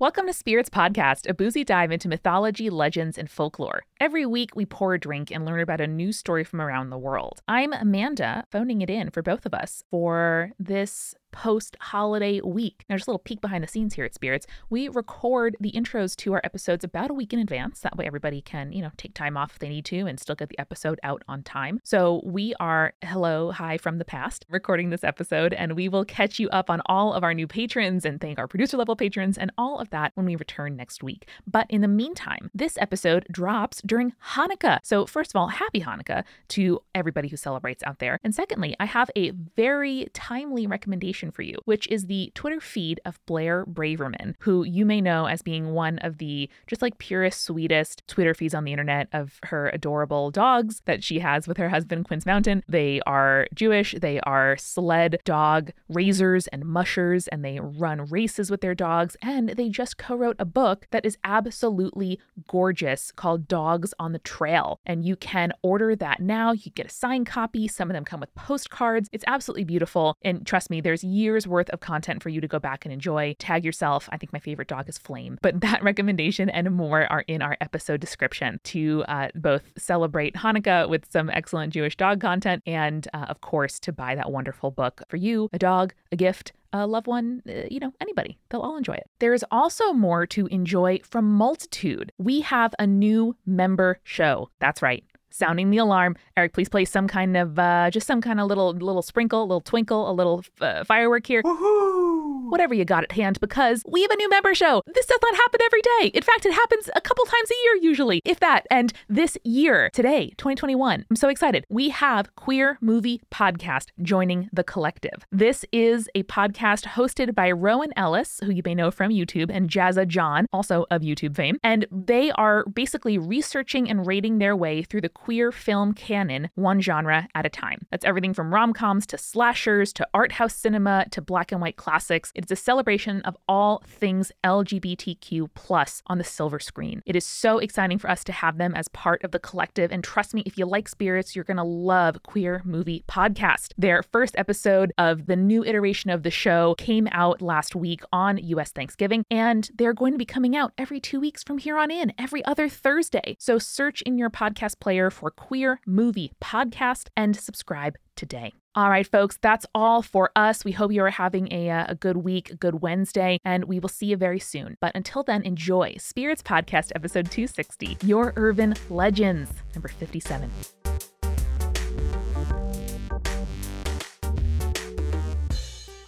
Welcome to Spirits Podcast, a boozy dive into mythology, legends, and folklore. Every week, we pour a drink and learn about a new story from around the world. I'm Amanda, phoning it in for both of us for this post holiday week. Now, just a little peek behind the scenes here at Spirits. We record the intros to our episodes about a week in advance. That way, everybody can, you know, take time off if they need to and still get the episode out on time. So, we are hello, hi from the past recording this episode, and we will catch you up on all of our new patrons and thank our producer level patrons and all of that when we return next week. But in the meantime, this episode drops during Hanukkah. So, first of all, happy Hanukkah to everybody who celebrates out there. And secondly, I have a very timely recommendation for you, which is the Twitter feed of Blair Braverman, who you may know as being one of the just like purest, sweetest Twitter feeds on the internet of her adorable dogs that she has with her husband, Quince Mountain. They are Jewish, they are sled dog raisers and mushers, and they run races with their dogs. And they just co wrote a book that is absolutely gorgeous called Dogs on the Trail. And you can order that now. You get a signed copy. Some of them come with postcards. It's absolutely beautiful. And trust me, there's years worth of content for you to go back and enjoy. Tag yourself. I think my favorite dog is Flame. But that recommendation and more are in our episode description to uh, both celebrate Hanukkah with some excellent Jewish dog content and, uh, of course, to buy that wonderful book for you, a dog, a gift, a loved one, uh, you know, anybody. They'll all enjoy it. There is also more to enjoy from Multitude. We have a new member show. That's right sounding the alarm. Eric, please play some kind of uh, just some kind of little little sprinkle, little twinkle, a little uh, firework here. Woohoo! Whatever you got at hand, because we have a new member show. This does not happen every day. In fact, it happens a couple times a year usually, if that. And this year, today, 2021, I'm so excited. We have Queer Movie Podcast joining the collective. This is a podcast hosted by Rowan Ellis, who you may know from YouTube, and Jazza John, also of YouTube fame. And they are basically researching and rating their way through the queer film canon, one genre at a time. That's everything from rom coms to slashers to art house cinema to black and white classics. It's a celebration of all things LGBTQ plus on the silver screen. It is so exciting for us to have them as part of the collective. And trust me, if you like spirits, you're gonna love Queer Movie Podcast. Their first episode of the new iteration of the show came out last week on US Thanksgiving, and they're going to be coming out every two weeks from here on in, every other Thursday. So search in your podcast player for Queer Movie Podcast and subscribe today. All right, folks, that's all for us. We hope you are having a, uh, a good week, a good Wednesday, and we will see you very soon. But until then, enjoy Spirits Podcast, episode 260 Your Urban Legends, number 57.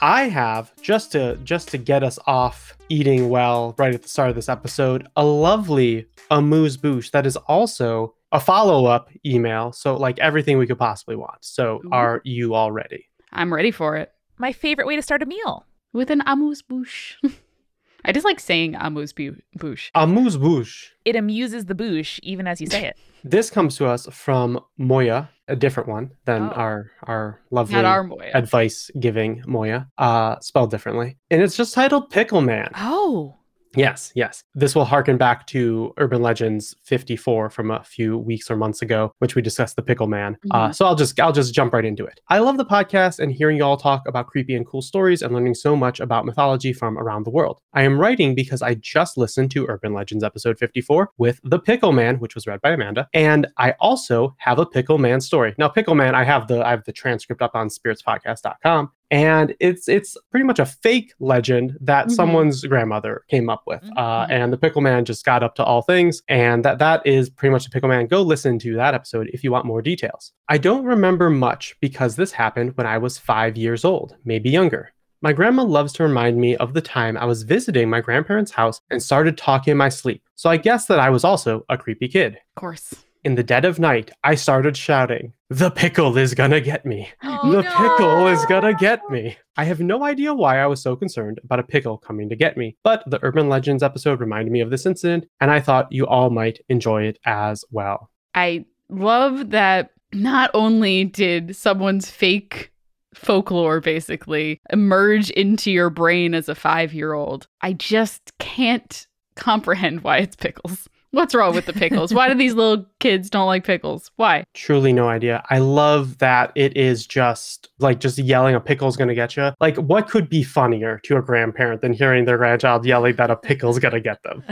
I have just to just to get us off eating well right at the start of this episode, a lovely amuse bouche that is also a follow-up email. So like everything we could possibly want. So Ooh. are you all ready? I'm ready for it. My favorite way to start a meal. With an amuse bouche. I just like saying amuse bouche. Amuse bouche. It amuses the bouche even as you say it. This comes to us from Moya, a different one than Oh. our our lovely our advice giving Moya, uh, spelled differently. And it's just titled Pickle Man. Oh, Yes, yes. This will harken back to Urban Legends 54 from a few weeks or months ago, which we discussed the Pickle Man. Uh, so I'll just I'll just jump right into it. I love the podcast and hearing you all talk about creepy and cool stories and learning so much about mythology from around the world. I am writing because I just listened to Urban Legends episode 54 with the Pickle Man, which was read by Amanda, and I also have a Pickle Man story. Now, Pickle Man, I have the I have the transcript up on spiritspodcast.com, and it's it's pretty much a fake legend that Mhm. someone's grandmother came up with uh, Mhm. and the pickle man just got up to all things and that that is pretty much the pickle man go listen to that episode if you want more details i don't remember much because this happened when i was five years old maybe younger my grandma loves to remind me of the time i was visiting my grandparents house and started talking in my sleep so i guess that i was also a creepy kid Of course. In the dead of night i started shouting the pickle is gonna get me Oh, the no. pickle is gonna get me. I have no idea why I was so concerned about a pickle coming to get me, but the Urban Legends episode reminded me of this incident, and I thought you all might enjoy it as well. I love that not only did someone's fake folklore basically emerge into your brain as a five year old, I just can't comprehend why it's pickles. What's wrong with the pickles? Why do these little kids don't like pickles? Why? Truly no idea. I love that it is just like just yelling a pickle's gonna get you. Like, what could be funnier to a grandparent than hearing their grandchild yelling that a pickle's gonna get them?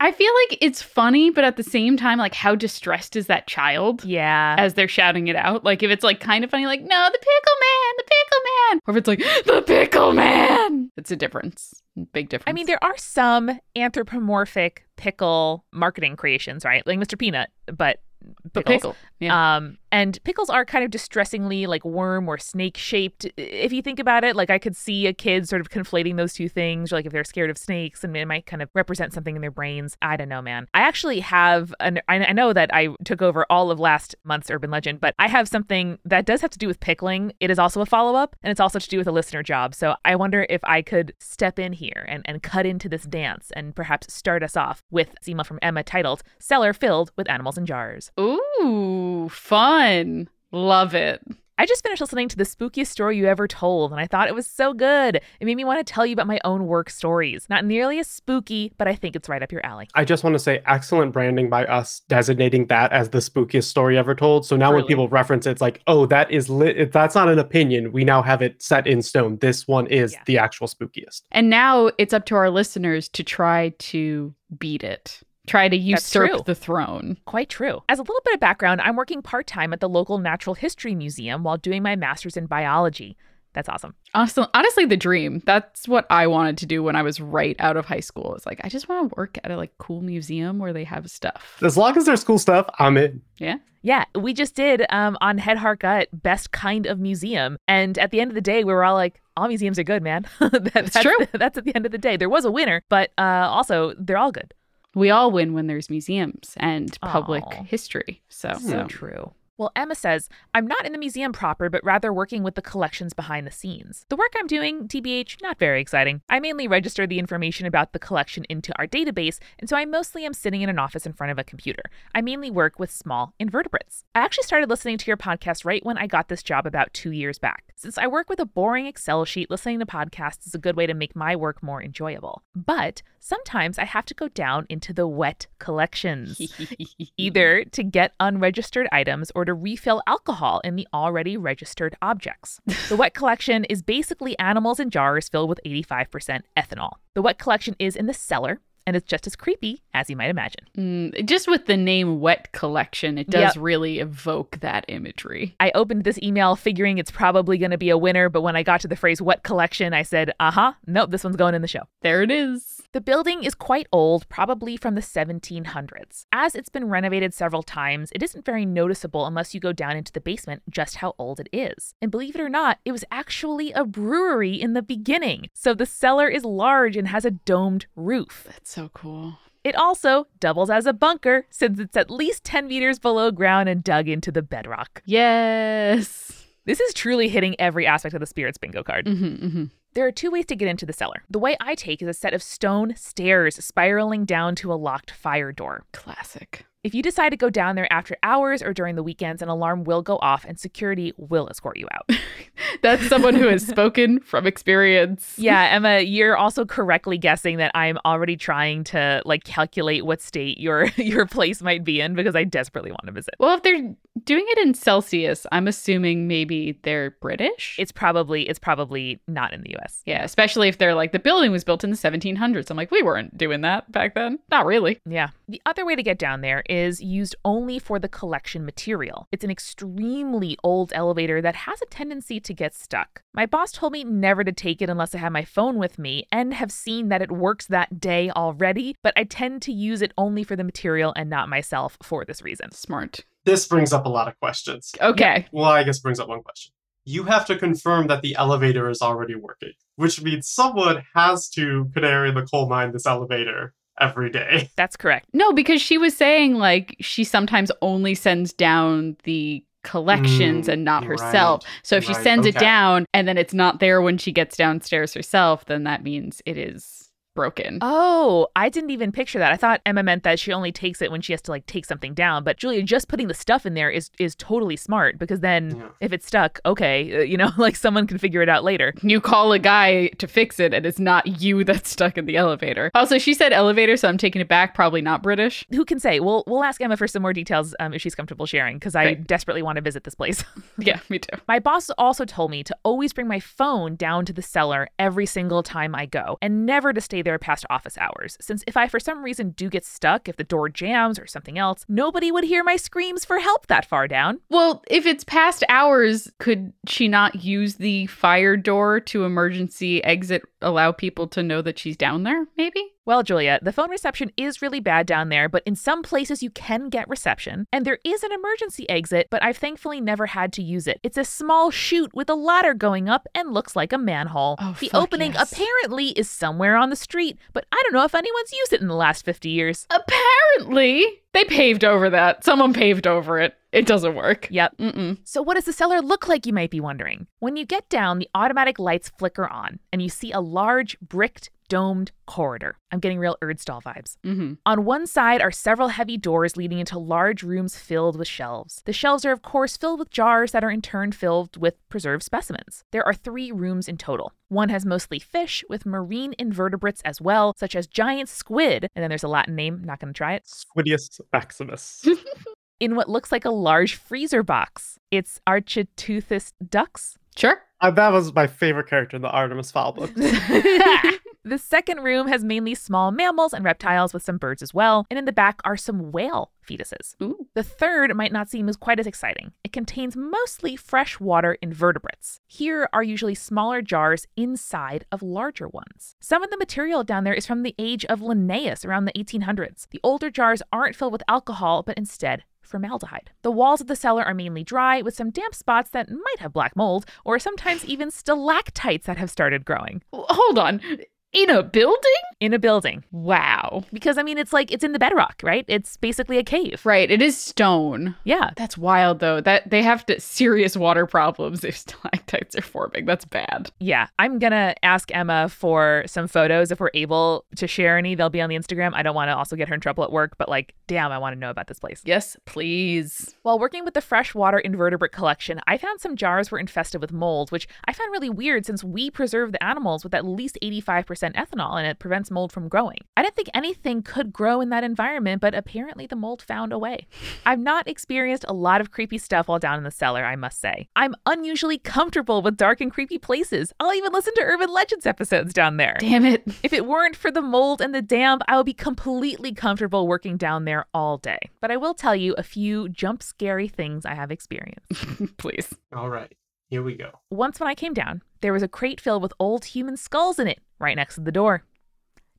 I feel like it's funny, but at the same time, like how distressed is that child? yeah. As they're shouting it out. Like if it's like kind of funny, like, no, the pickle man, the pickle man. Or if it's like, the pickle man. It's a difference. Big difference. I mean, there are some anthropomorphic pickle marketing creations, right? Like Mr. Peanut, but but pickles. pickle. Yeah. Um, and pickles are kind of distressingly like worm or snake shaped. If you think about it, like I could see a kid sort of conflating those two things, or like if they're scared of snakes and it might kind of represent something in their brains. I don't know, man. I actually have an, I I know that I took over all of last month's urban legend, but I have something that does have to do with pickling. It is also a follow up and it's also to do with a listener job. So I wonder if I could step in here and, and cut into this dance and perhaps start us off with email from Emma titled Cellar Filled with Animals in Jars. Ooh, fun. Love it. I just finished listening to the spookiest story you ever told, and I thought it was so good. It made me want to tell you about my own work stories. Not nearly as spooky, but I think it's right up your alley. I just want to say excellent branding by us designating that as the spookiest story ever told. So now when people reference it, it's like, oh, that is lit. That's not an opinion. We now have it set in stone. This one is Yeah. the actual spookiest. And now it's up to our listeners to try to beat it. Try to That's true. usurp the throne. Quite true. As a little bit of background, I'm working part time at the local Natural History Museum while doing my master's in biology. That's awesome. Honestly, honestly, the dream. That's what I wanted to do when I was right out of high school. It's like I just want to work at a like cool museum where they have stuff. As long as there's cool stuff, I'm in. Yeah, Yeah. we just did um, on Head Heart Gut best kind of museum, and at the end of the day, we were all like, "All museums are good, man." That- that's true. that's at the end of the day. There was a winner, but uh, also they're all good. We all win when there's museums and public Aw. history. So, So true. Well, Emma says, I'm not in the museum proper, but rather working with the collections behind the scenes. The work I'm doing, TBH, not very exciting. I mainly register the information about the collection into our database, and so I mostly am sitting in an office in front of a computer. I mainly work with small invertebrates. I actually started listening to your podcast right when I got this job about two years back. Since I work with a boring Excel sheet, listening to podcasts is a good way to make my work more enjoyable. But sometimes I have to go down into the wet collections either to get unregistered items or to refill alcohol in the already registered objects. The wet collection is basically animals in jars filled with 85% ethanol. The wet collection is in the cellar. And it's just as creepy as you might imagine. Mm, just with the name Wet Collection, it does really evoke that imagery. I opened this email figuring it's probably going to be a winner, but when I got to the phrase wet collection, I said, uh huh, nope, this one's going in the show. There it is. The building is quite old, probably from the 1700s. As it's been renovated several times, it isn't very noticeable unless you go down into the basement just how old it is. And believe it or not, it was actually a brewery in the beginning. So the cellar is large and has a domed roof. That's so cool. It also doubles as a bunker since it's at least 10 meters below ground and dug into the bedrock. Yes. This is truly hitting every aspect of the Spirits bingo card. hmm hmm There are two ways to get into the cellar. The way I take is a set of stone stairs spiraling down to a locked fire door. Classic. If you decide to go down there after hours or during the weekends, an alarm will go off and security will escort you out. That's someone who has spoken from experience. yeah, Emma, you're also correctly guessing that I'm already trying to like calculate what state your your place might be in because I desperately want to visit. Well, if they're doing it in Celsius, I'm assuming maybe they're British. It's probably it's probably not in the US. yeah, especially if they're like the building was built in the 1700s. I'm like, we weren't doing that back then. Not really. Yeah. The other way to get down there is used only for the collection material. It's an extremely old elevator that has a tendency to get stuck. My boss told me never to take it unless I have my phone with me and have seen that it works that day already, but I tend to use it only for the material and not myself for this reason. Smart. This brings up a lot of questions. Okay. Well, I guess brings up one question. You have to confirm that the elevator is already working, which means someone has to canary in the coal mine this elevator every day. That's correct. No, because she was saying like she sometimes only sends down the collections Mm, and not herself. So if she right, sends it down and then it's not there when she gets downstairs herself, then that means it is broken. Oh, I didn't even picture that. I thought Emma meant that she only takes it when she has to like take something down. But Julia, just putting the stuff in there is is totally smart because then Yeah. if it's stuck, okay, uh, you know, like someone can figure it out later. You call a guy to fix it, and it's not you that's stuck in the elevator. Also, she said elevator, so I'm taking it back. Probably not British. Who can say? We'll we'll ask Emma for some more details um, if she's comfortable sharing because I desperately want to visit this place. Yeah, me too. My boss also told me to always bring my phone down to the cellar every single time I go and never to stay there past office hours, since if I for some reason do get stuck, if the door jams or something else, nobody would hear my screams for help that far down. Well, if it's past hours, could she not use the fire door to emergency exit, allow people to know that she's down there, maybe? Well, Julia, the phone reception is really bad down there, but in some places you can get reception. And there is an emergency exit, but I've thankfully never had to use it. It's a small chute with a ladder going up and looks like a manhole. Oh, the opening yes. apparently is somewhere on the street, but I don't know if anyone's used it in the last 50 years. Apparently, they paved over that. Someone paved over it. It doesn't work. Yep. Mm-mm. So, what does the cellar look like, you might be wondering? When you get down, the automatic lights flicker on, and you see a large, bricked, domed corridor. I'm getting real Erdstall vibes. Mm-hmm. On one side are several heavy doors leading into large rooms filled with shelves. The shelves are, of course, filled with jars that are in turn filled with preserved specimens. There are three rooms in total. One has mostly fish, with marine invertebrates as well, such as giant squid, and then there's a Latin name, not going to try it, Squidius maximus. in what looks like a large freezer box. It's Architeuthis dux. Sure. Uh, that was my favorite character in the Artemis Fowl book. The second room has mainly small mammals and reptiles with some birds as well, and in the back are some whale fetuses. Ooh. The third might not seem as quite as exciting. It contains mostly freshwater invertebrates. Here are usually smaller jars inside of larger ones. Some of the material down there is from the age of Linnaeus around the 1800s. The older jars aren't filled with alcohol, but instead formaldehyde. The walls of the cellar are mainly dry, with some damp spots that might have black mold, or sometimes even stalactites that have started growing Hold on. In a building? in a building. Wow. Because I mean, it's like it's in the bedrock, right? It's basically a cave. Right. It is stone. Yeah. That's wild though. That they have to serious water problems if stalactites are forming. That's bad. Yeah. I'm going to ask Emma for some photos if we're able to share any. They'll be on the Instagram. I don't want to also get her in trouble at work, but like, damn, I want to know about this place. Yes, please. While working with the freshwater invertebrate collection, I found some jars were infested with mold, which I found really weird since we preserve the animals with at least 85% ethanol and it prevents mold from growing. I didn't think anything could grow in that environment, but apparently the mold found a way. I've not experienced a lot of creepy stuff while down in the cellar, I must say. I'm unusually comfortable with dark and creepy places. I'll even listen to urban legends episodes down there. Damn it. If it weren't for the mold and the damp, I would be completely comfortable working down there all day. But I will tell you a few jump scary things I have experienced. please. All right, here we go. Once when I came down, there was a crate filled with old human skulls in it, right next to the door.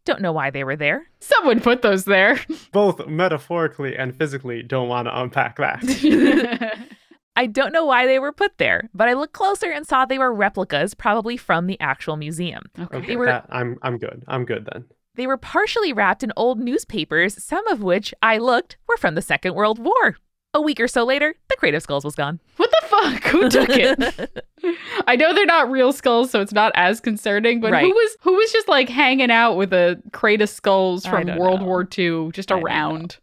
Don't know why they were there. Someone put those there. Both metaphorically and physically don't want to unpack that. I don't know why they were put there, but I looked closer and saw they were replicas, probably from the actual museum. okay. Okay, were- that, I'm I'm good. I'm good then. They were partially wrapped in old newspapers, some of which I looked were from the Second World War. A week or so later, the crate of skulls was gone. What the fuck? Who took it? I know they're not real skulls, so it's not as concerning. But Right. who was who was just like hanging out with a crate of skulls from World know. War II, just I around?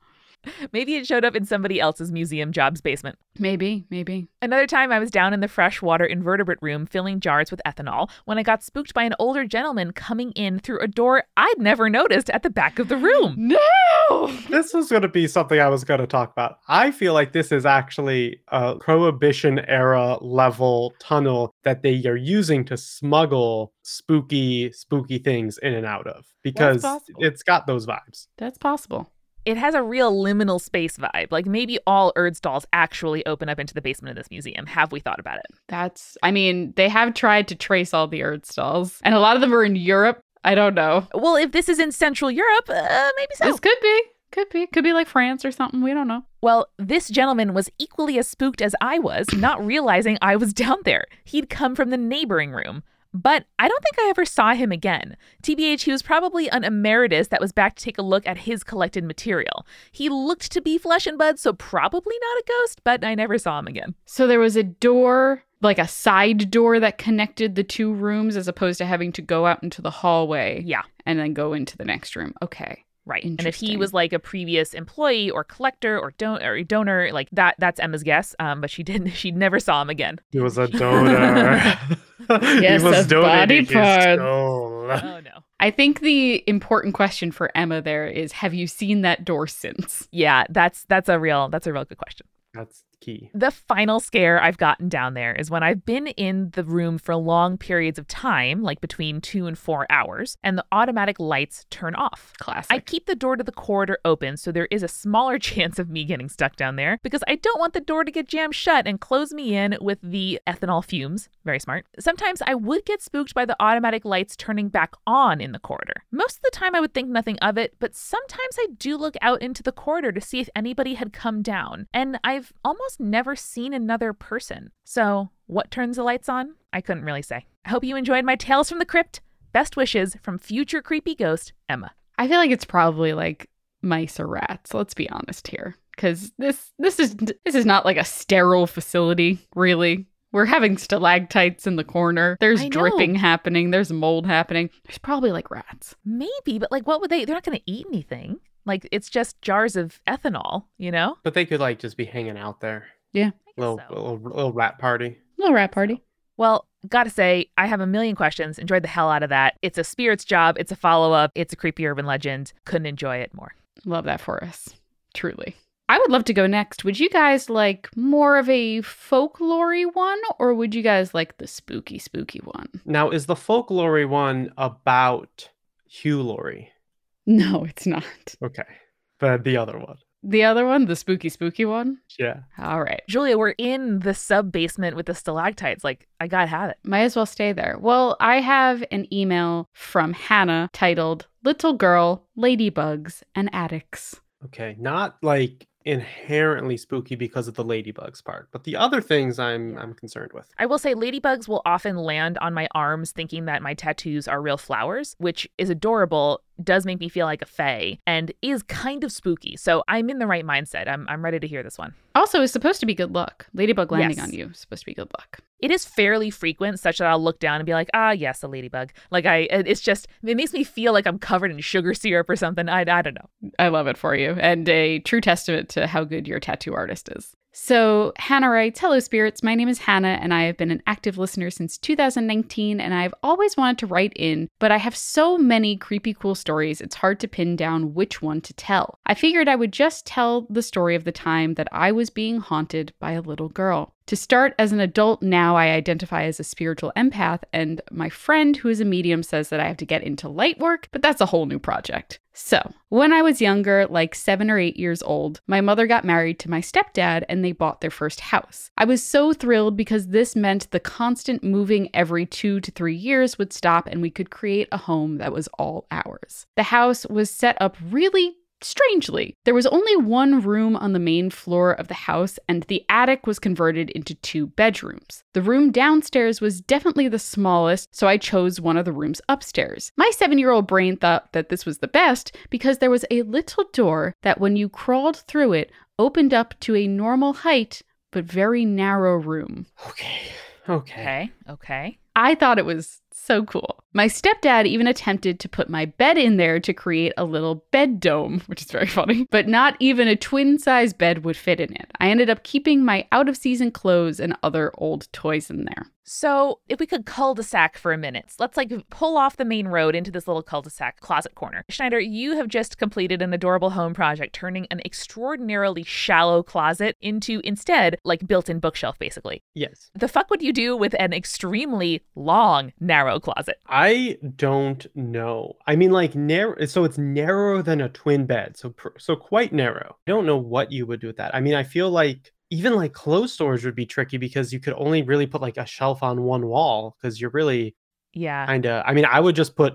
Maybe it showed up in somebody else's museum jobs basement. Maybe, maybe. Another time, I was down in the freshwater invertebrate room filling jars with ethanol when I got spooked by an older gentleman coming in through a door I'd never noticed at the back of the room. No. This was going to be something I was going to talk about. I feel like this is actually a prohibition era level tunnel that they are using to smuggle spooky, spooky things in and out of because possible. it's got those vibes. That's possible. It has a real liminal space vibe. Like maybe all Erdstalls actually open up into the basement of this museum. Have we thought about it? That's. I mean, they have tried to trace all the Erdstalls, and a lot of them are in Europe. I don't know. Well, if this is in Central Europe, uh, maybe so. This could be. Could be. Could be like France or something. We don't know. Well, this gentleman was equally as spooked as I was, not realizing I was down there. He'd come from the neighboring room. But I don't think I ever saw him again. TBH, he was probably an emeritus that was back to take a look at his collected material. He looked to be flesh and blood, so probably not a ghost, but I never saw him again. So there was a door, like a side door that connected the two rooms as opposed to having to go out into the hallway. Yeah. and then go into the next room. Okay. Right. And if he was like a previous employee or collector or don or donor, like that that's Emma's guess. Um, but she didn't she never saw him again. He was a donor. Yes, he was of body part. his soul. Oh no. I think the important question for Emma there is have you seen that door since? Yeah, that's that's a real that's a real good question. That's key. The final scare I've gotten down there is when I've been in the room for long periods of time, like between two and four hours, and the automatic lights turn off. Classic. I keep the door to the corridor open so there is a smaller chance of me getting stuck down there because I don't want the door to get jammed shut and close me in with the ethanol fumes. Very smart. Sometimes I would get spooked by the automatic lights turning back on in the corridor. Most of the time I would think nothing of it, but sometimes I do look out into the corridor to see if anybody had come down, and I've almost never seen another person. So, what turns the lights on? I couldn't really say. I hope you enjoyed my Tales from the Crypt. Best wishes from future creepy ghost Emma. I feel like it's probably like mice or rats. Let's be honest here, because this this is this is not like a sterile facility, really. We're having stalactites in the corner. There's dripping happening. There's mold happening. There's probably like rats. Maybe, but like, what would they? They're not going to eat anything. Like, it's just jars of ethanol, you know? But they could like just be hanging out there. Yeah. I Little, so. little little rat party. Little rat party. Well, gotta say, I have a million questions. Enjoyed the hell out of that. It's a spirit's job. It's a follow up. It's a creepy urban legend. Couldn't enjoy it more. Love that for us. Truly. I would love to go next. Would you guys like more of a folklore one or would you guys like the spooky, spooky one? Now, is the folklore one about Hugh Laurie? No, it's not. Okay, but the other one. The other one, the spooky, spooky one? Yeah. All right. Julia, we're in the sub basement with the stalactites. Like, I gotta have it. Might as well stay there. Well, I have an email from Hannah titled Little Girl, Ladybugs, and Addicts. Okay, not like inherently spooky because of the ladybugs part, but the other things I'm I'm concerned with. I will say ladybugs will often land on my arms thinking that my tattoos are real flowers, which is adorable, does make me feel like a fae, and is kind of spooky. So I'm in the right mindset. I'm, I'm ready to hear this one. Also, is supposed to be good luck. Ladybug landing Yes. on you is supposed to be good luck. It is fairly frequent, such that I'll look down and be like, ah, yes, a ladybug. Like, I, it's just, it makes me feel like I'm covered in sugar syrup or something. I, I don't know. I love it for you, and a true testament to how good your tattoo artist is. So, Hannah writes Hello, spirits. My name is Hannah, and I have been an active listener since 2019, and I've always wanted to write in, but I have so many creepy, cool stories, it's hard to pin down which one to tell. I figured I would just tell the story of the time that I was being haunted by a little girl. To start, as an adult now, I identify as a spiritual empath, and my friend who is a medium says that I have to get into light work, but that's a whole new project. So, when I was younger, like seven or eight years old, my mother got married to my stepdad and they bought their first house. I was so thrilled because this meant the constant moving every two to three years would stop and we could create a home that was all ours. The house was set up really Strangely, there was only one room on the main floor of the house, and the attic was converted into two bedrooms. The room downstairs was definitely the smallest, so I chose one of the rooms upstairs. My seven year old brain thought that this was the best because there was a little door that, when you crawled through it, opened up to a normal height but very narrow room. Okay. Okay. Okay. Okay. I thought it was so cool. My stepdad even attempted to put my bed in there to create a little bed dome, which is very funny, but not even a twin size bed would fit in it. I ended up keeping my out of season clothes and other old toys in there. So, if we could cul-de-sac for a minute, let's like pull off the main road into this little cul-de-sac closet corner. Schneider, you have just completed an adorable home project, turning an extraordinarily shallow closet into instead like built-in bookshelf, basically. Yes. The fuck would you do with an extremely long, narrow closet? I don't know. I mean, like narrow. So it's narrower than a twin bed. So pr- so quite narrow. I don't know what you would do with that. I mean, I feel like even like clothes storage would be tricky because you could only really put like a shelf on one wall because you're really Yeah. kind of. I mean, I would just put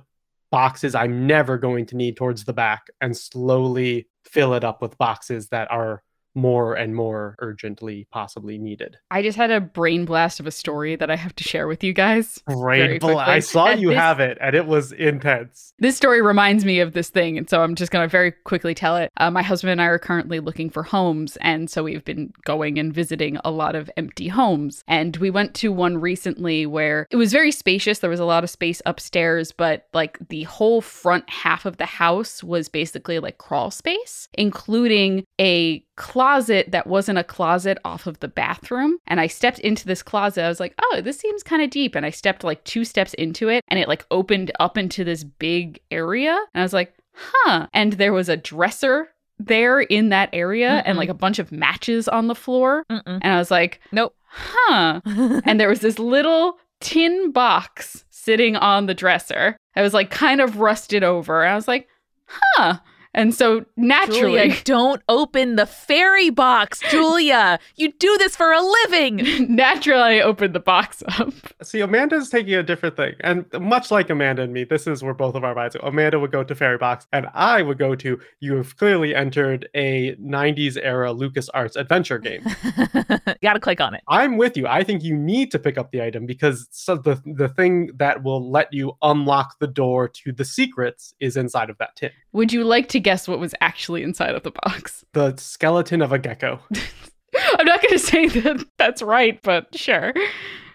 boxes I'm never going to need towards the back and slowly fill it up with boxes that are more and more urgently possibly needed. I just had a brain blast of a story that I have to share with you guys. Brain bla- I saw And you this- have it, and it was intense. This story reminds me of this thing, and so I'm just going to very quickly tell it. Uh, my husband and I are currently looking for homes, and so we've been going and visiting a lot of empty homes. And we went to one recently where it was very spacious. There was a lot of space upstairs, but like the whole front half of the house was basically like crawl space, including a closet that wasn't a closet off of the bathroom. And I stepped into this closet. I was like, oh, this seems kind of deep. And I stepped like two steps into it and it like opened up into this big area. And I was like, huh. And there was a dresser there in that area and Mm-mm. like a bunch of matches on the floor. Mm-mm. And I was like, Nope. huh. and there was this little tin box sitting on the dresser. I was like kind of rusted over. I was like, huh. And so naturally, Julia, don't open the fairy box, Julia. You do this for a living. naturally, I opened the box up. See, Amanda's taking a different thing. And much like Amanda and me, this is where both of our minds go. Amanda would go to Fairy Box, and I would go to you have clearly entered a 90s era LucasArts adventure game. Gotta click on it. I'm with you. I think you need to pick up the item because so the, the thing that will let you unlock the door to the secrets is inside of that tin. Would you like to guess what was actually inside of the box? The skeleton of a gecko. I'm not going to say that that's right, but sure.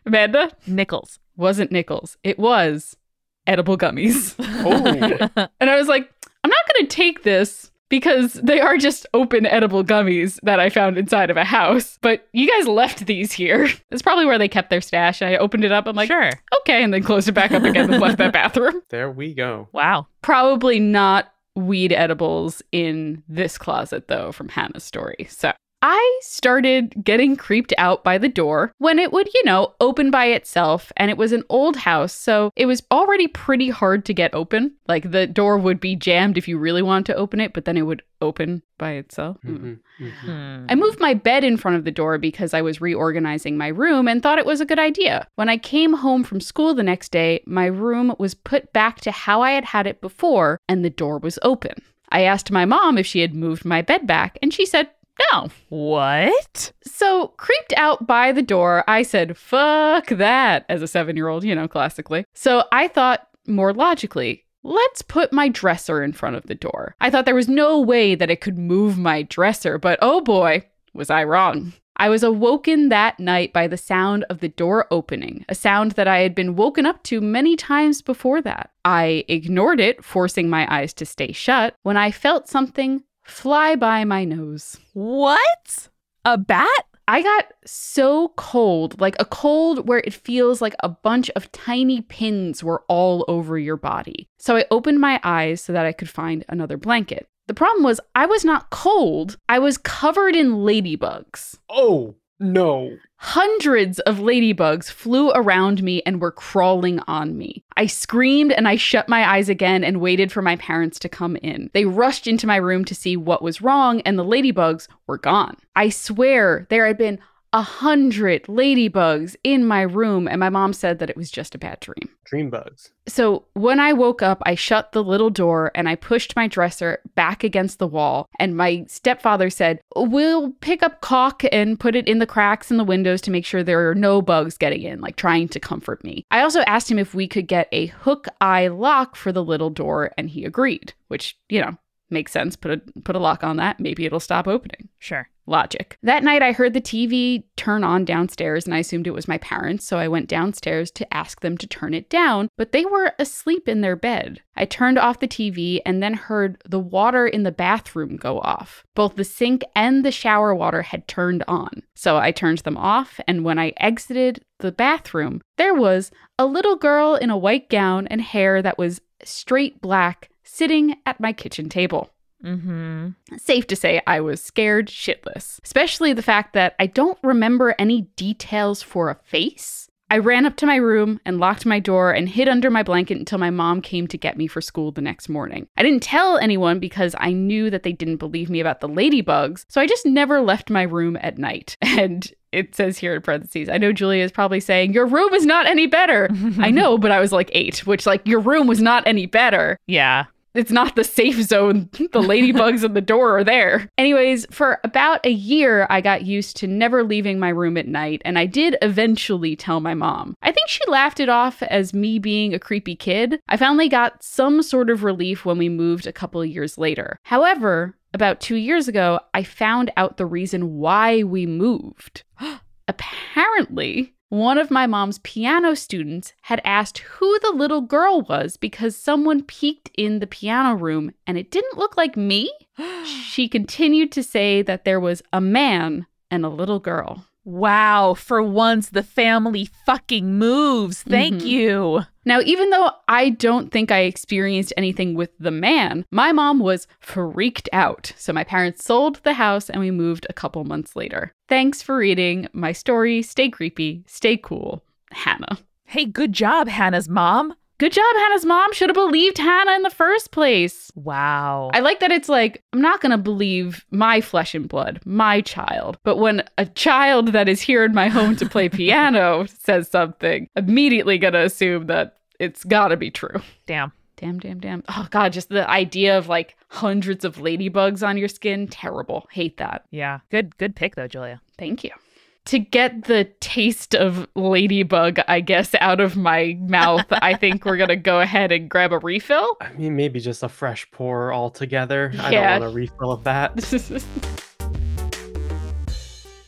Amanda Nichols. wasn't nickels. It was edible gummies. Oh. And I was like, I'm not going to take this because they are just open edible gummies that I found inside of a house. But you guys left these here. That's probably where they kept their stash. And I opened it up. I'm like, sure. okay. And then closed it back up again and left that bathroom. there we go. Wow. Probably not weed edibles in this closet, though, from Hannah's story. So I started getting creeped out by the door when it would, you know, open by itself. And it was an old house. So it was already pretty hard to get open. Like the door would be jammed if you really wanted to open it, but then it would open by itself. Mm. Mhm, mhm. Hmm. I moved my bed in front of the door because I was reorganizing my room and thought it was a good idea. When I came home from school the next day, my room was put back to how I had had it before and the door was open. I asked my mom if she had moved my bed back, and she said no. What? So, creeped out by the door, I said, fuck that, as a seven year old, you know, classically. So, I thought more logically, let's put my dresser in front of the door. I thought there was no way that it could move my dresser, but oh boy, was I wrong. I was awoken that night by the sound of the door opening, a sound that I had been woken up to many times before that. I ignored it, forcing my eyes to stay shut, when I felt something fly by my nose. What? A bat? I got so cold, like a cold where it feels like a bunch of tiny pins were all over your body. So I opened my eyes so that I could find another blanket. The problem was, I was not cold, I was covered in ladybugs. Oh, no. Hundreds of ladybugs flew around me and were crawling on me. I screamed and I shut my eyes again and waited for my parents to come in. They rushed into my room to see what was wrong, and the ladybugs were gone. I swear there had been a hundred ladybugs in my room, and my mom said that it was just a bad dream. Dream bugs. So when I woke up, I shut the little door and I pushed my dresser back against the wall. And my stepfather said, We'll pick up caulk and put it in the cracks in the windows to make sure there are no bugs getting in, like trying to comfort me. I also asked him if we could get a hook eye lock for the little door, and he agreed, which, you know, makes sense. Put a put a lock on that. Maybe it'll stop opening Sure. Logic. That night, I heard the TV turn on downstairs and I assumed it was my parents, so I went downstairs to ask them to turn it down, but they were asleep in their bed. I turned off the TV and then heard the water in the bathroom go off. Both the sink and the shower water had turned on. So I turned them off, and when I exited the bathroom, there was a little girl in a white gown and hair that was straight black sitting at my kitchen table. Mm-hmm. Safe to say, I was scared shitless, especially the fact that I don't remember any details for a face. I ran up to my room and locked my door and hid under my blanket until my mom came to get me for school the next morning. I didn't tell anyone because I knew that they didn't believe me about the ladybugs, so I just never left my room at night. And it says here in parentheses, I know Julia is probably saying, Your room is not any better. I know, but I was like eight, which, like, your room was not any better. Yeah. It's not the safe zone. The ladybugs in the door are there. Anyways, for about a year, I got used to never leaving my room at night, and I did eventually tell my mom. I think she laughed it off as me being a creepy kid. I finally got some sort of relief when we moved a couple years later. However, about two years ago, I found out the reason why we moved. Apparently, one of my mom's piano students had asked who the little girl was because someone peeked in the piano room and it didn't look like me. she continued to say that there was a man and a little girl. Wow, for once the family fucking moves. Thank Mhm. you. Now, even though I don't think I experienced anything with the man, my mom was freaked out. So my parents sold the house and we moved a couple months later. Thanks for reading my story. Stay creepy, stay cool. Hannah. Hey, good job, Hannah's mom. Good job, Hannah's mom should have believed Hannah in the first place. Wow. I like that it's like, I'm not going to believe my flesh and blood, my child. But when a child that is here in my home to play piano says something, immediately going to assume that it's got to be true. Damn. Damn, damn, damn. Oh, God, just the idea of like hundreds of ladybugs on your skin. Terrible. Hate that. Yeah. Good good pick though, Julia. Thank you. To get the taste of ladybug, I guess, out of my mouth, I think we're going to go ahead and grab a refill. I mean, maybe just a fresh pour altogether. I don't want a refill of that.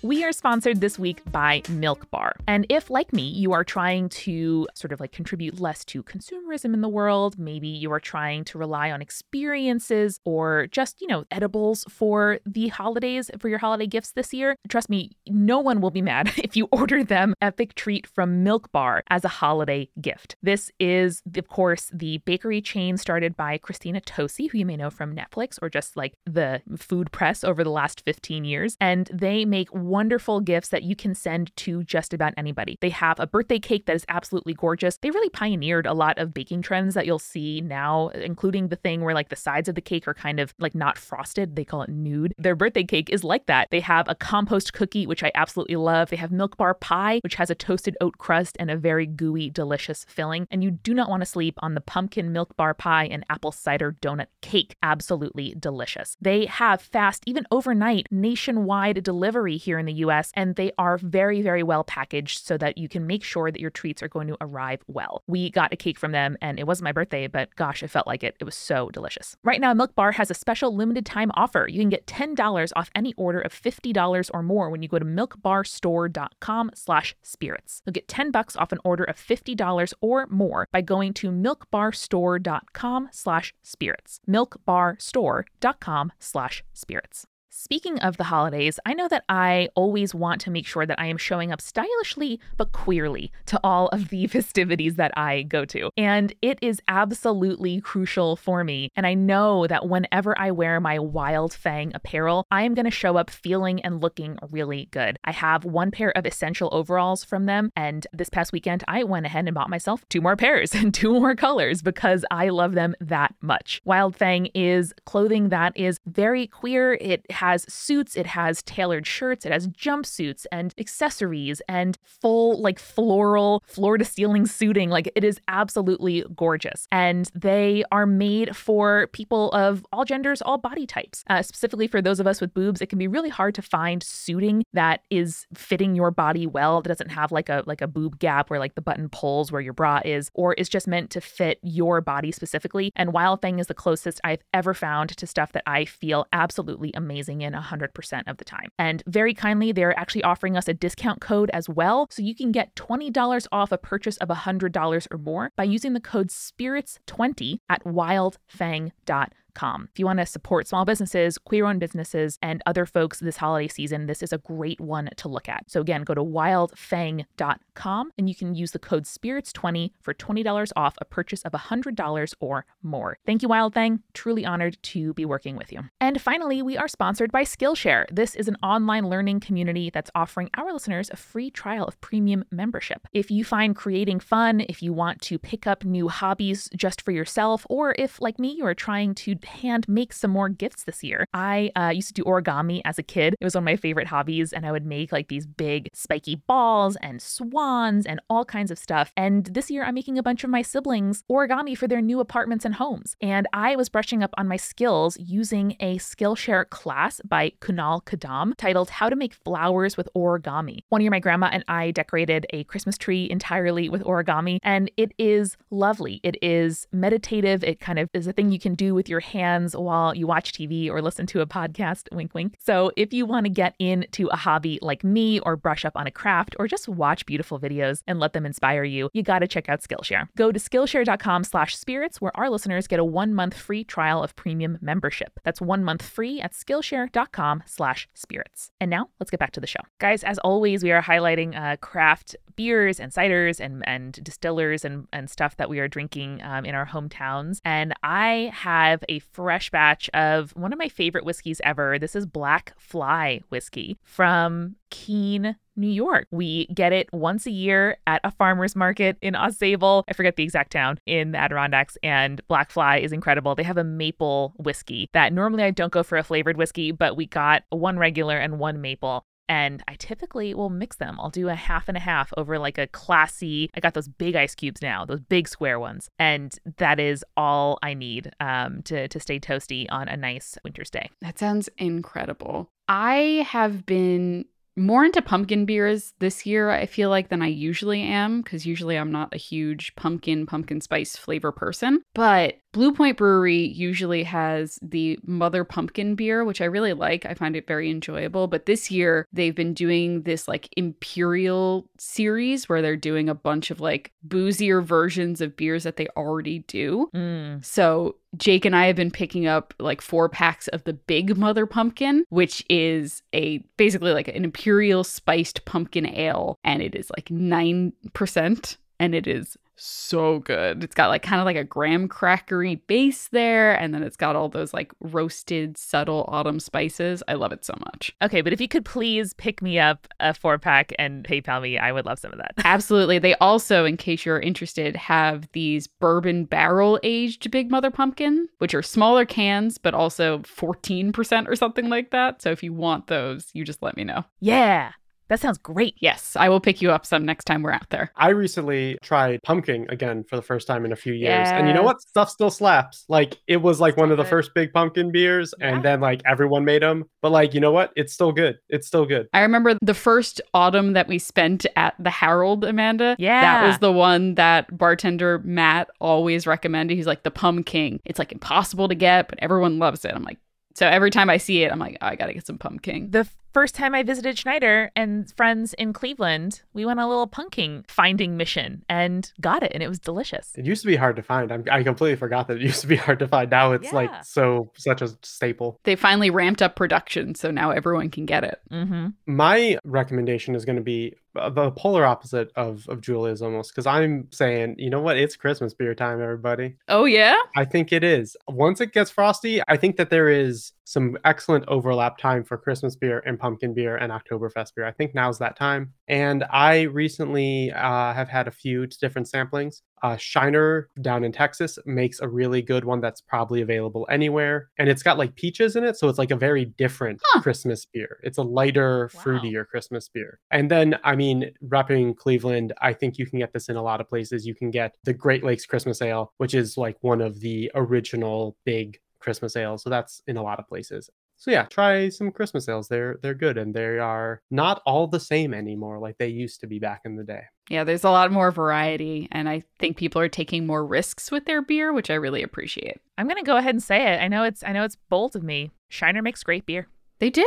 We are sponsored this week by Milk Bar. And if, like me, you are trying to sort of like contribute less to consumerism in the world, maybe you are trying to rely on experiences or just, you know, edibles for the holidays, for your holiday gifts this year, trust me, no one will be mad if you order them Epic Treat from Milk Bar as a holiday gift. This is, of course, the bakery chain started by Christina Tosi, who you may know from Netflix or just like the food press over the last 15 years. And they make wonderful gifts that you can send to just about anybody. They have a birthday cake that is absolutely gorgeous. They really pioneered a lot of baking trends that you'll see now, including the thing where like the sides of the cake are kind of like not frosted. They call it nude. Their birthday cake is like that. They have a compost cookie, which I absolutely love. They have milk bar pie, which has a toasted oat crust and a very gooey, delicious filling. And you do not want to sleep on the pumpkin milk bar pie and apple cider donut cake. Absolutely delicious. They have fast, even overnight, nationwide delivery here in the US, and they are very, very well packaged so that you can make sure that your treats are going to arrive well. We got a cake from them, and it wasn't my birthday, but gosh, it felt like it. It was so delicious. Right now, Milk Bar has a special limited time offer. You can get $10 off any order of $50 or more when you go to milkbarstore.com slash spirits. You'll get 10 bucks off an order of $50 or more by going to milkbarstore.com slash spirits. milkbarstore.com slash spirits. Speaking of the holidays, I know that I always want to make sure that I am showing up stylishly but queerly to all of the festivities that I go to. And it is absolutely crucial for me. And I know that whenever I wear my Wildfang apparel, I am going to show up feeling and looking really good. I have one pair of essential overalls from them. And this past weekend, I went ahead and bought myself two more pairs and two more colors because I love them that much. Wildfang is clothing that is very queer. It has suits, it has tailored shirts, it has jumpsuits and accessories and full, like floral, floor to ceiling suiting. Like it is absolutely gorgeous. And they are made for people of all genders, all body types. Uh, specifically for those of us with boobs, it can be really hard to find suiting that is fitting your body well, that doesn't have like a like a boob gap where like the button pulls where your bra is, or is just meant to fit your body specifically. And Wildfang is the closest I've ever found to stuff that I feel absolutely amazing in 100% of the time. And very kindly, they're actually offering us a discount code as well. So you can get $20 off a purchase of $100 or more by using the code SPIRITS20 at wildfang.com. If you want to support small businesses, queer owned businesses, and other folks this holiday season, this is a great one to look at. So, again, go to wildfang.com and you can use the code SPIRITS20 for $20 off a purchase of $100 or more. Thank you, Wildfang. Truly honored to be working with you. And finally, we are sponsored by Skillshare. This is an online learning community that's offering our listeners a free trial of premium membership. If you find creating fun, if you want to pick up new hobbies just for yourself, or if, like me, you are trying to hand make some more gifts this year. I uh, used to do origami as a kid. It was one of my favorite hobbies, and I would make like these big spiky balls and swans and all kinds of stuff. And this year, I'm making a bunch of my siblings origami for their new apartments and homes. And I was brushing up on my skills using a Skillshare class by Kunal Kadam titled How to Make Flowers with Origami. One year, my grandma and I decorated a Christmas tree entirely with origami, and it is lovely. It is meditative. It kind of is a thing you can do with your hands while you watch TV or listen to a podcast. Wink, wink. So if you want to get into a hobby like me or brush up on a craft or just watch beautiful videos and let them inspire you, you got to check out Skillshare. Go to Skillshare.com slash spirits where our listeners get a one month free trial of premium membership. That's one month free at Skillshare.com slash spirits. And now let's get back to the show. Guys, as always, we are highlighting uh, craft beers and ciders and, and distillers and, and stuff that we are drinking um, in our hometowns. And I have a fresh batch of one of my favorite whiskeys ever. This is Black Fly whiskey from Keene, New York. We get it once a year at a farmer's market in Ausable. I forget the exact town in the Adirondacks. And Black Fly is incredible. They have a maple whiskey that normally I don't go for a flavored whiskey, but we got one regular and one maple. And I typically will mix them. I'll do a half and a half over like a classy. I got those big ice cubes now, those big square ones, and that is all I need um, to to stay toasty on a nice winter's day. That sounds incredible. I have been more into pumpkin beers this year, I feel like, than I usually am, because usually I'm not a huge pumpkin, pumpkin spice flavor person. But Blue Point Brewery usually has the Mother Pumpkin beer, which I really like. I find it very enjoyable. But this year, they've been doing this like Imperial series where they're doing a bunch of like boozier versions of beers that they already do. Mm. So Jake and I have been picking up like four packs of the Big Mother Pumpkin, which is a basically like an imperial spiced pumpkin ale, and it is like 9%, and it is so good. It's got like kind of like a graham crackery base there, and then it's got all those like roasted, subtle autumn spices. I love it so much. Okay, but if you could please pick me up a four pack and PayPal me, I would love some of that. Absolutely. They also, in case you're interested, have these bourbon barrel aged Big Mother Pumpkin, which are smaller cans, but also 14% or something like that. So if you want those, you just let me know. Yeah, that sounds great. Yes, I will pick you up some next time we're out there. I recently tried Pumking again for the first time in a few years. And you know what? Stuff still slaps. Like it was like one of the first big pumpkin beers Yeah. and then like everyone made them. But like, you know what? It's still good. It's still good. I remember the first autumn that we spent at the Harold, Amanda. Yeah. That was the one that bartender Matt always recommended. He's like, the Pumking. It's like impossible to get, but everyone loves it. I'm like, so every time I see it, I'm like, oh, I got to get some Pumking. The first time I visited Schneider and friends in Cleveland, we went on a little Pumking finding mission and got it, and it was delicious. It used to be hard to find. I'm, I completely forgot that it used to be hard to find. Now it's Yeah. like so such a staple. They finally ramped up production, so now everyone can get it. Mm-hmm. My recommendation is going to be uh, the polar opposite of of Julia's almost because I'm saying, you know what? It's Christmas beer time, everybody. Oh, yeah? I think it is. Once it gets frosty, I think that there is some excellent overlap time for Christmas beer and pumpkin beer and Oktoberfest beer. I think now's that time. And I recently uh, have had a few different samplings. Uh, Shiner down in Texas makes a really good one that's probably available anywhere. And it's got like peaches in it. So it's like a very different Huh. Christmas beer. It's a lighter, Wow. fruitier Christmas beer. And then, I mean, repping Cleveland, I think you can get this in a lot of places. You can get the Great Lakes Christmas Ale, which is like one of the original big Christmas ales. So that's in a lot of places. So yeah, try some Christmas ales. They're they're good and they are not all the same anymore like they used to be back in the day. Yeah, there's a lot more variety, and I think people are taking more risks with their beer, which I really appreciate. I'm gonna go ahead and say it. I know it's I know it's bold of me. Shiner makes great beer. They do.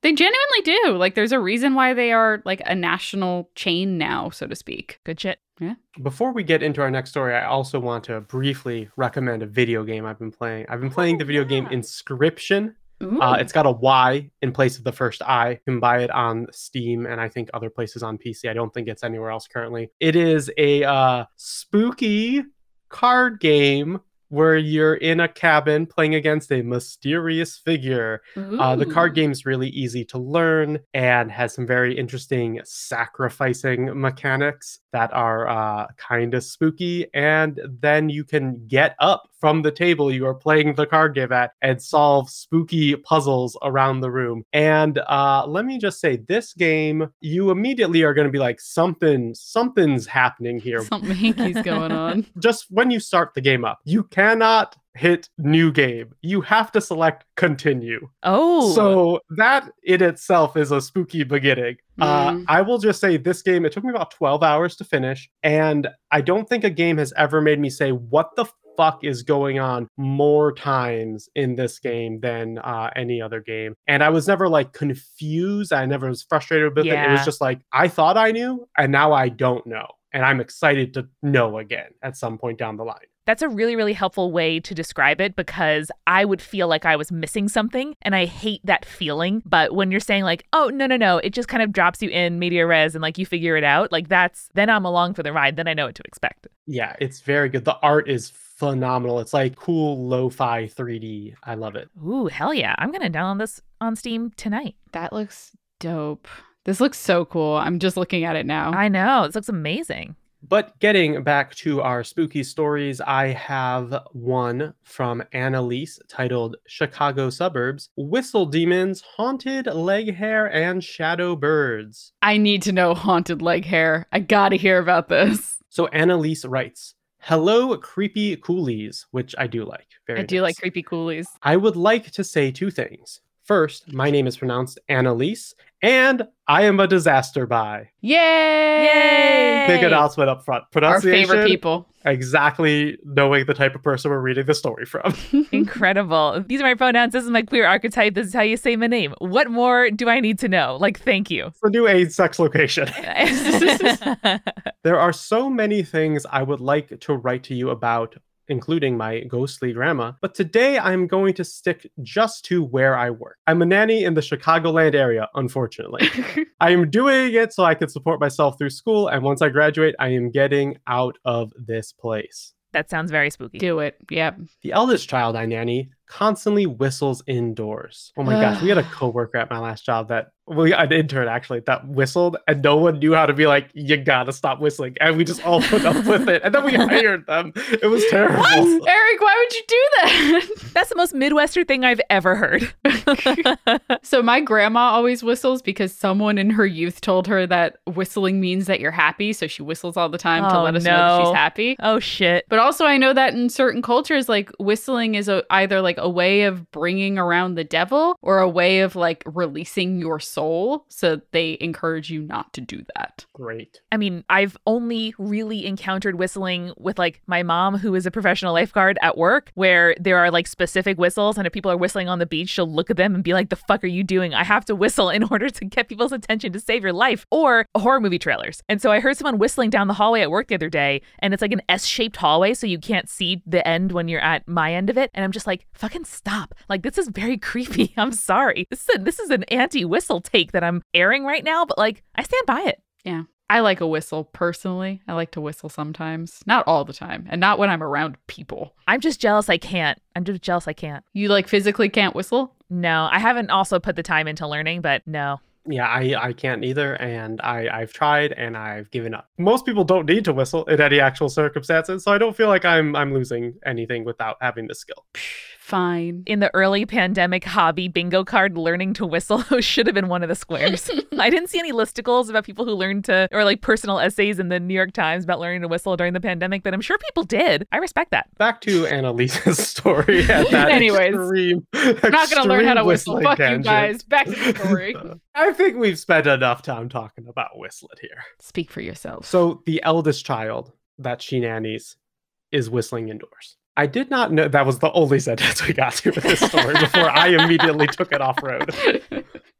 They genuinely do. Like, there's a reason why they are like a national chain now, so to speak. Good shit. Yeah. Before we get into our next story, I also want to briefly recommend a video game I've been playing. I've been playing Oh, the video game. Oh, Inscryption. Uh, it's got a Y in place of the first I. You can buy it on Steam and I think other places on PC. I don't think it's anywhere else currently. It is a uh, spooky card game where you're in a cabin playing against a mysterious figure. Uh, the card game's really easy to learn and has some very interesting sacrificing mechanics that are uh, kind of spooky. And then you can get up from the table you are playing the card game at and solve spooky puzzles around the room. And uh, let me just say, this game, you immediately are going to be like, something, something's happening here. Something hinky's going on. just when you start the game up, you cannot hit new game. You have to select continue. Oh. So that in itself is a spooky beginning. Uh, Mm. I will just say this game, it took me about 12 hours to finish. And I don't think a game has ever made me say, what the fuck is going on more times in this game than uh, any other game. And I was never like confused. I never was frustrated with it. It was just like, I thought I knew, and now I don't know. And I'm excited to know again at some point down the line. That's a really, really helpful way to describe it because I would feel like I was missing something and I hate that feeling. But when you're saying, like, oh, no, no, no, it just kind of drops you in media res and like you figure it out, like that's then I'm along for the ride. Then I know what to expect. Yeah, it's very good. The art is phenomenal. It's like cool lo-fi 3D. I love it. Ooh, hell yeah. I'm going to download this on Steam tonight. That looks dope. This looks so cool. I'm just looking at it now. I know. This looks amazing. But getting back to our spooky stories, I have one from Annalise titled Chicago Suburbs Whistle Demons, Haunted Leg Hair, and Shadow Birds. I need to know haunted leg hair. I gotta hear about this. So Annalise writes, Hello, creepy coolies, which I do like. Very I do like creepy coolies. I would like to say two things. First, my name is pronounced Annalise, and I am a disaster bi. Yay! Yay! Big announcement up front. Pronunciation. Our favorite people. exactly knowing the type of person we're reading the story from. Incredible. These are my pronouns. This is my queer archetype. This is how you say my name. What more do I need to know? Like, thank you. It's the new AIDS sex location. There are so many things I would like to write to you about, including my ghostly grandma, but today I'm going to stick just to where I work. I'm a nanny in the Chicagoland area, unfortunately. I am doing it so I can support myself through school, and once I graduate, I am getting out of this place. that sounds very spooky. do it. Yep. The eldest child I nanny constantly whistles indoors. Oh my gosh, we had a coworker at my last job that we an intern actually that whistled and no one knew how to be like, you gotta stop whistling. And we just all put up with it. And then we hired them. It was terrible. Eric, why would you do that? That's the most Midwestern thing I've ever heard. so my grandma always whistles because someone in her youth told her that whistling means that you're happy, so she whistles all the time to Oh, let us know that she's happy. oh, shit. But also, I know that in certain cultures, like whistling is a, either like a way of bringing around the devil or a way of like releasing your soul. So they encourage you not to do that. Great. I mean, I've only really encountered whistling with like my mom, who is a professional lifeguard at work, where there are like specific whistles. And if people are whistling on the beach, she'll look at them and be like, the fuck are you doing? I have to whistle in order to get people's attention to save your life. Or horror movie trailers. And so I heard someone whistling down the hallway at work the other day, and it's like an S shaped hallway. So you can't see the end when you're at my end of it. And I'm just like, fucking stop. Like, this is very creepy. I'm sorry. This is, a, this is an anti whistle take that I'm airing right now, but like, I stand by it. Yeah. I like a whistle personally. I like to whistle sometimes, not all the time, and not when I'm around people. I'm just jealous I can't. I'm just jealous I can't. You like physically can't whistle? No, I haven't also put the time into learning, but no. Yeah, I, I can't either, and I, I've tried and I've given up. Most people don't need to whistle in any actual circumstances, so I don't feel like I'm I'm losing anything without having the skill. Fine. In the early pandemic hobby bingo card, learning to whistle should have been one of the squares. I didn't see any listicles about people who learned to, or like personal essays in the New York Times about learning to whistle during the pandemic, but I'm sure people did. I respect that. Back to Annalisa's story. At that Anyways, extreme, I'm not going to learn how to whistle. whistling Fuck you guys. Back to the story. I think we've spent enough time talking about Whistlet here. Speak for yourself. So the eldest child that she nannies is whistling indoors. I did not know that was the only sentence we got to with this story before I immediately took it off road.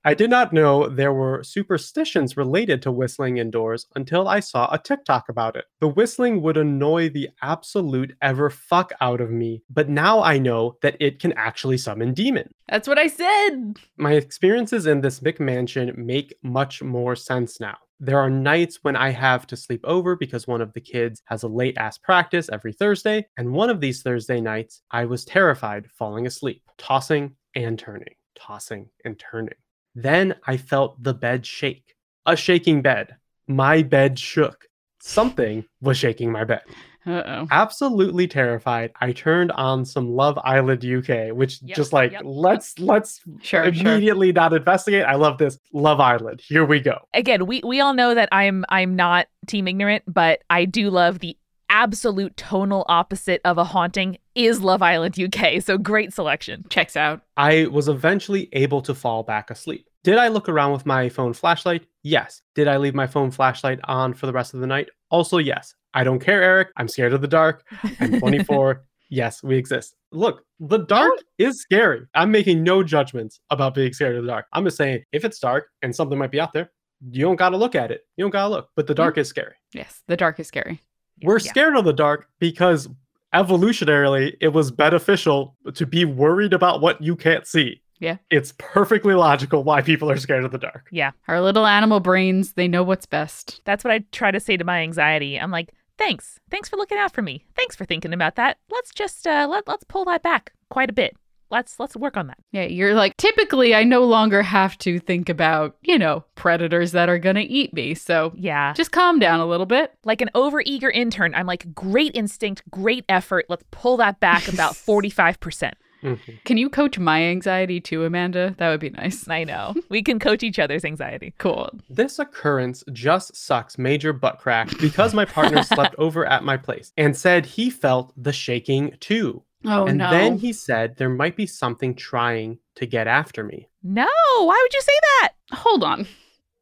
I did not know there were superstitions related to whistling indoors until I saw a TikTok about it. The whistling would annoy the absolute ever fuck out of me, but now I know that it can actually summon demons. That's what I said. My experiences in this McMansion make much more sense now. There are nights when I have to sleep over because one of the kids has a late ass practice every Thursday, and one of these Thursday nights, I was terrified falling asleep, tossing and turning, tossing and turning. Then I felt the bed shake. A shaking bed. My bed shook. Something was shaking my bed. Uh oh. Absolutely terrified, I turned on some Love Island UK, which Yep, just like yep, let's let's Sure, sure. immediately not investigate. I love this Love Island. Here we go. Again, we we all know that I'm I'm not team ignorant, but I do love the absolute tonal opposite of a haunting is Love Island UK. So great selection. Checks out. I was eventually able to fall back asleep. Did I look around with my phone flashlight? Yes. Did I leave my phone flashlight on for the rest of the night? Also, yes. I don't care, Eric. I'm scared of the dark. I'm 24. yes, we exist. Look, the dark oh. is scary. I'm making no judgments about being scared of the dark. I'm just saying if it's dark and something might be out there, you don't got to look at it. You don't got to look. But the dark mm-hmm. is scary. Yes, the dark is scary. We're Yeah. scared of the dark because evolutionarily it was beneficial to be worried about what you can't see. Yeah. It's perfectly logical why people are scared of the dark. Yeah. Our little animal brains, they know what's best. That's what I try to say to my anxiety. I'm like, thanks. Thanks for looking out for me. Thanks for thinking about that. Let's just uh let, let's pull that back quite a bit. Let's let's work on that. Yeah, you're like, typically, I no longer have to think about, you know, predators that are going to eat me. So Yeah. just calm down a little bit. Like an overeager intern, I'm like, great instinct, great effort. Let's pull that back about 45%. Mhm. Can you coach my anxiety too, Amanda? That would be nice. I know. We can coach each other's anxiety. Cool. This occurrence just sucks major butt crack because my partner slept over at my place and said he felt the shaking too. Oh, and no. then he said there might be something trying to get after me. No, why would you say that? Hold on.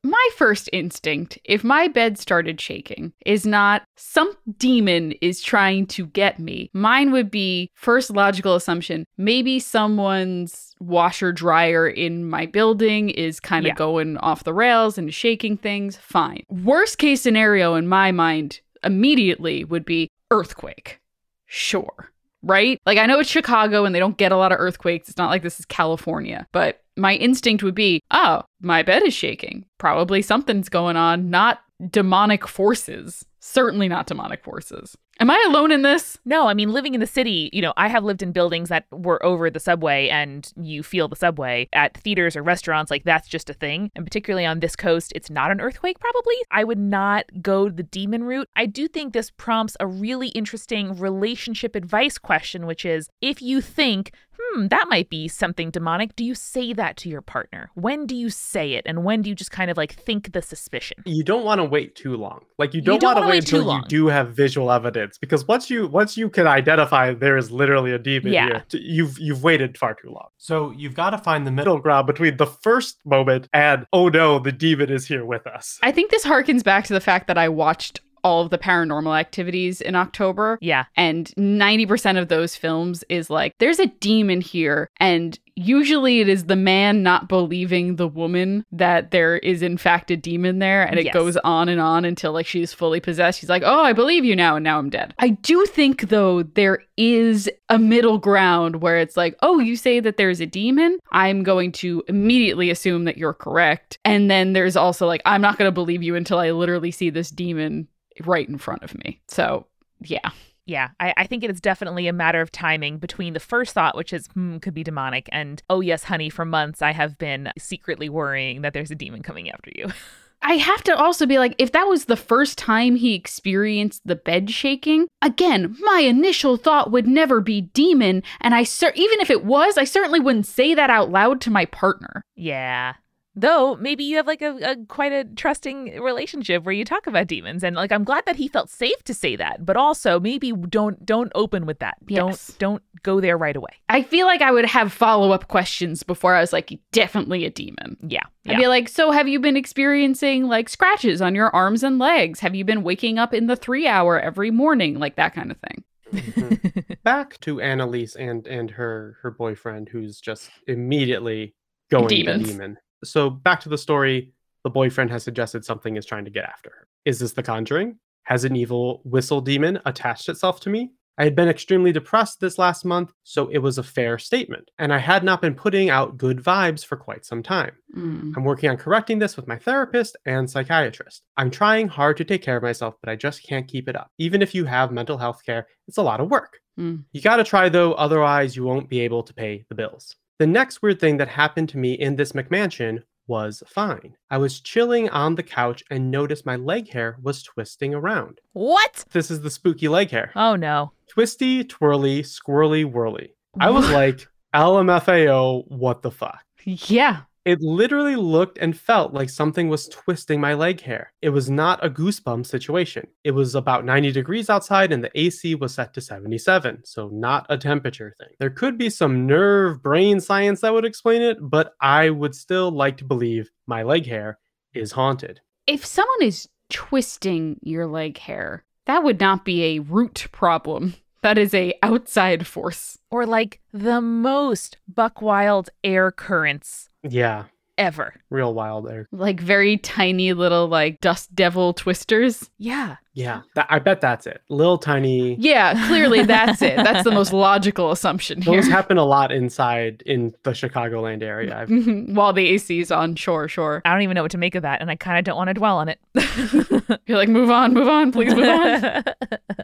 My first instinct, if my bed started shaking, is not some demon is trying to get me. Mine would be first logical assumption maybe someone's washer dryer in my building is kind of Yeah. going off the rails and shaking things. Fine. Worst case scenario in my mind immediately would be earthquake. Sure. Right? Like, I know it's Chicago and they don't get a lot of earthquakes. It's not like this is California, but my instinct would be, oh, my bed is shaking. Probably something's going on, not demonic forces. Certainly not demonic forces. Am I alone in this? No, I mean, living in the city, you know, I have lived in buildings that were over the subway and you feel the subway at theaters or restaurants. Like, that's just a thing. And particularly on this coast, it's not an earthquake, probably. I would not go the demon route. I do think this prompts a really interesting relationship advice question, which is if you think, hmm, that might be something demonic, do you say that to your partner? When do you say it? And when do you just kind of like think the suspicion? You don't want to wait too long. Like you don't, don't want to wait wait too until you do have visual evidence because once you once you can identify there is literally a demon Yeah. here, you've you've waited far too long. So you've got to find the middle ground between the first moment and oh no, the demon is here with us. I think this harkens back to the fact that I watched all of the paranormal activities in October. Yeah. And 90% of those films is like, there's a demon here. And usually it is the man not believing the woman that there is, in fact, a demon there. And it Yes. goes on and on until like she's fully possessed. She's like, oh, I believe you now. And now I'm dead. I do think, though, there is a middle ground where it's like, oh, you say that there's a demon. I'm going to immediately assume that you're correct. And then there's also like, I'm not going to believe you until I literally see this demon right in front of me. So, yeah. Yeah, I, I think it is definitely a matter of timing between the first thought, which is, hmm, could be demonic, and, oh, yes, honey, for months I have been secretly worrying that there's a demon coming after you. I have to also be like, if that was the first time he experienced the bed shaking, again, my initial thought would never be demon. And I, cer- even if it was, I certainly wouldn't say that out loud to my partner. yeah. Though maybe you have like a, a quite a trusting relationship where you talk about demons and like I'm glad that he felt safe to say that but also maybe don't don't open with that Yes. don't don't go there right away I feel like I would have follow up questions before I was like, definitely a demon. yeah I'd yeah be like, so have you been experiencing like scratches on your arms and legs? Have you been waking up in the three hour every morning? Like that kind of thing. Mm-hmm. Back to Annalise and and her her boyfriend who's just immediately going Demons. to demon. So back to the story, the boyfriend has suggested something is trying to get after her. Is this the conjuring? Has an evil whistle demon attached itself to me? I had been extremely depressed this last month, so it was a fair statement, and I had not been putting out good vibes for quite some time. Mm. I'm working on correcting this with my therapist and psychiatrist. I'm trying hard to take care of myself, but I just can't keep it up. Even if you have mental health care, it's a lot of work. Mm. You gotta try though, otherwise, you won't be able to pay the bills. The next weird thing that happened to me in this McMansion was fine. I was chilling on the couch and noticed my leg hair was twisting around. What? This is the spooky leg hair. Oh no. Twisty, twirly, squirrely, whirly. I was like, LMFAO, what the fuck? Yeah. It literally looked and felt like something was twisting my leg hair. It was not a goosebump situation. It was about 90 degrees outside and the AC was set to 77, so not a temperature thing. There could be some nerve brain science that would explain it, but I would still like to believe my leg hair is haunted. If someone is twisting your leg hair, that would not be a root problem. That is a outside force. Or like the most buck wild air currents Yeah, ever. real wild there. Like very tiny little like dust devil twisters. Yeah. Yeah, that, I bet that's it. Little tiny. Yeah, clearly that's it. That's the most logical assumption here. Those happen a lot inside in the Chicagoland area. While the AC's on, sure, sure. I don't even know what to make of that, and I kind of don't want to dwell on it. You're like, move on, move on, please move on.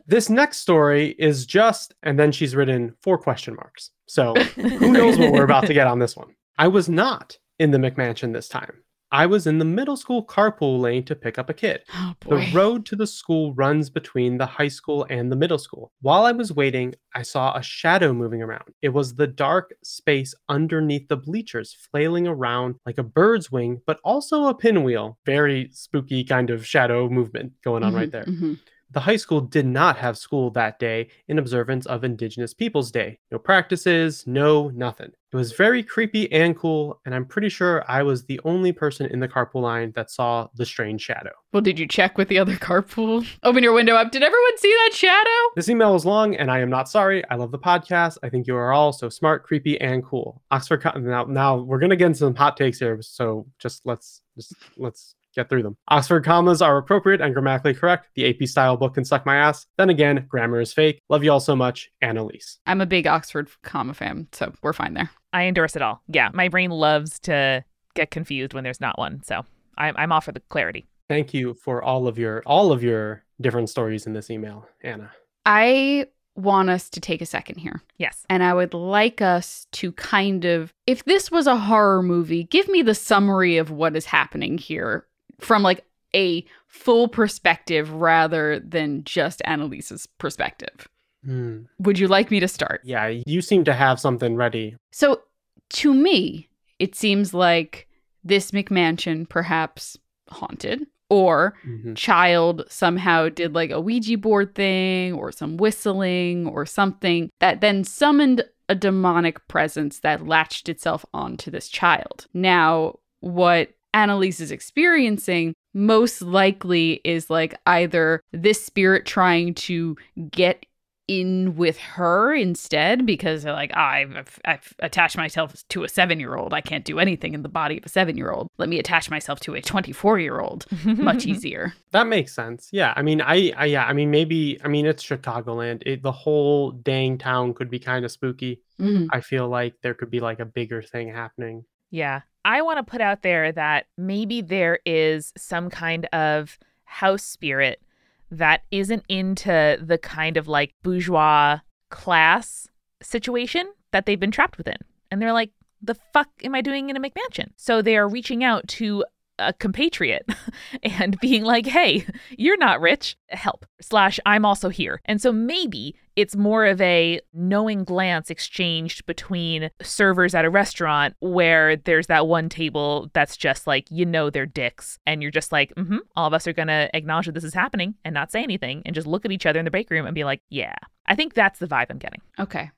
This next story is just, and then she's written four question marks. So who knows what we're about to get on this one? I was not in the McMansion this time. I was in the middle school carpool lane to pick up a kid. Oh. The road to the school runs between the high school and the middle school. While I was waiting, I saw a shadow moving around. It was the dark space underneath the bleachers, flailing around like a bird's wing, but also a pinwheel. Very spooky kind of shadow movement going on right Mhm, there. mhm. The high school did not have school that day in observance of Indigenous Peoples Day. No practices, no nothing. It was very creepy and cool, and I'm pretty sure I was the only person in the carpool line that saw the strange shadow. Well, did you check with the other carpool? Open your window up. Did everyone see that shadow? This email is long, and I am not sorry. I love the podcast. I think you are all so smart, creepy, and cool. Oxford. Co- now, now we're gonna get into some hot takes here, so just let's just let's get through them. Oxford commas are appropriate and grammatically correct. The AP style book can suck my ass. Then again, grammar is fake. Love you all so much, Annalise. I'm a big Oxford comma fan, so we're fine there. I endorse it all. Yeah, my brain loves to get confused when there's not one, so I'm I'm all for the clarity. Thank you for all of your all of your different stories in this email, Anna. I want us to take a second here. Yes. And I would like us to kind of, if this was a horror movie, give me the summary of what is happening here from like a full perspective rather than just Annalise's perspective. Hmm. Would you like me to start? Yeah, you seem to have something ready. So, to me, it seems like this McMansion perhaps haunted or Mhm. child somehow did like a Ouija board thing or some whistling or something that then summoned a demonic presence that latched itself onto this child. Now, what Annalise is experiencing most likely is like either this spirit trying to get in with her instead because they're like, "Ah, I've, I've attached myself to a seven year old. I can't do anything in the body of a seven year old. Let me attach myself to a 24 year old. Much easier. That makes sense. Yeah, I mean, I, I, yeah, I mean, maybe, I mean, it's Chicagoland. It, the whole dang town could be kind of spooky. Mhm. I feel like there could be like a bigger thing happening. Yeah. I want to put out there that maybe there is some kind of house spirit that isn't into the kind of like bourgeois class situation that they've been trapped within. And they're like, the fuck am I doing in a McMansion? So they are reaching out to a compatriot and being like, hey, you're not rich, help. Slash, I'm also here. And so maybe it's more of a knowing glance exchanged between servers at a restaurant where there's that one table that's just like, you know, they're dicks. And you're just like, mm hmm, all of us are going to acknowledge that this is happening and not say anything and just look at each other in the break room and be like, yeah. I think that's the vibe I'm getting. Okay.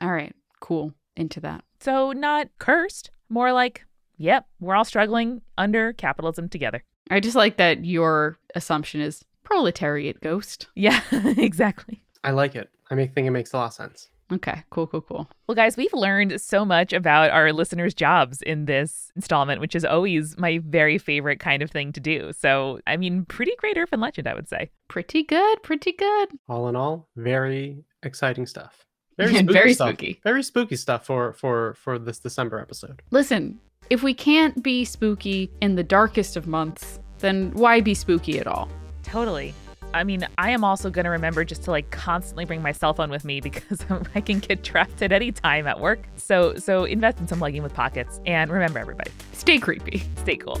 All right. Cool. Into that. So not cursed, more like, yep, we're all struggling under capitalism together. I just like that your assumption is proletariat ghost. Yeah, exactly. I like it. I make, think it makes a lot of sense. Okay. Cool, cool, cool. Well, guys, we've learned so much about our listeners' jobs in this installment, which is always my very favorite kind of thing to do. So, I mean, pretty great urban Legend, I would say. Pretty good. Pretty good. All in all, very exciting stuff. Very spooky very stuff. spooky. Very spooky stuff for for for this December episode. Listen, if we can't be spooky in the darkest of months, then why be spooky at all? Totally. I mean, I am also going to remember just to like constantly bring my cell phone with me because I can get trapped at any time at work. So, so invest in some legging with pockets. And remember, everybody, stay creepy, stay cool.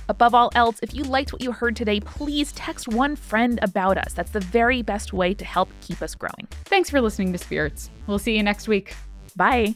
Above all else, if you liked what you heard today, please text one friend about us. That's the very best way to help keep us growing. Thanks for listening to Spirits. We'll see you next week. Bye.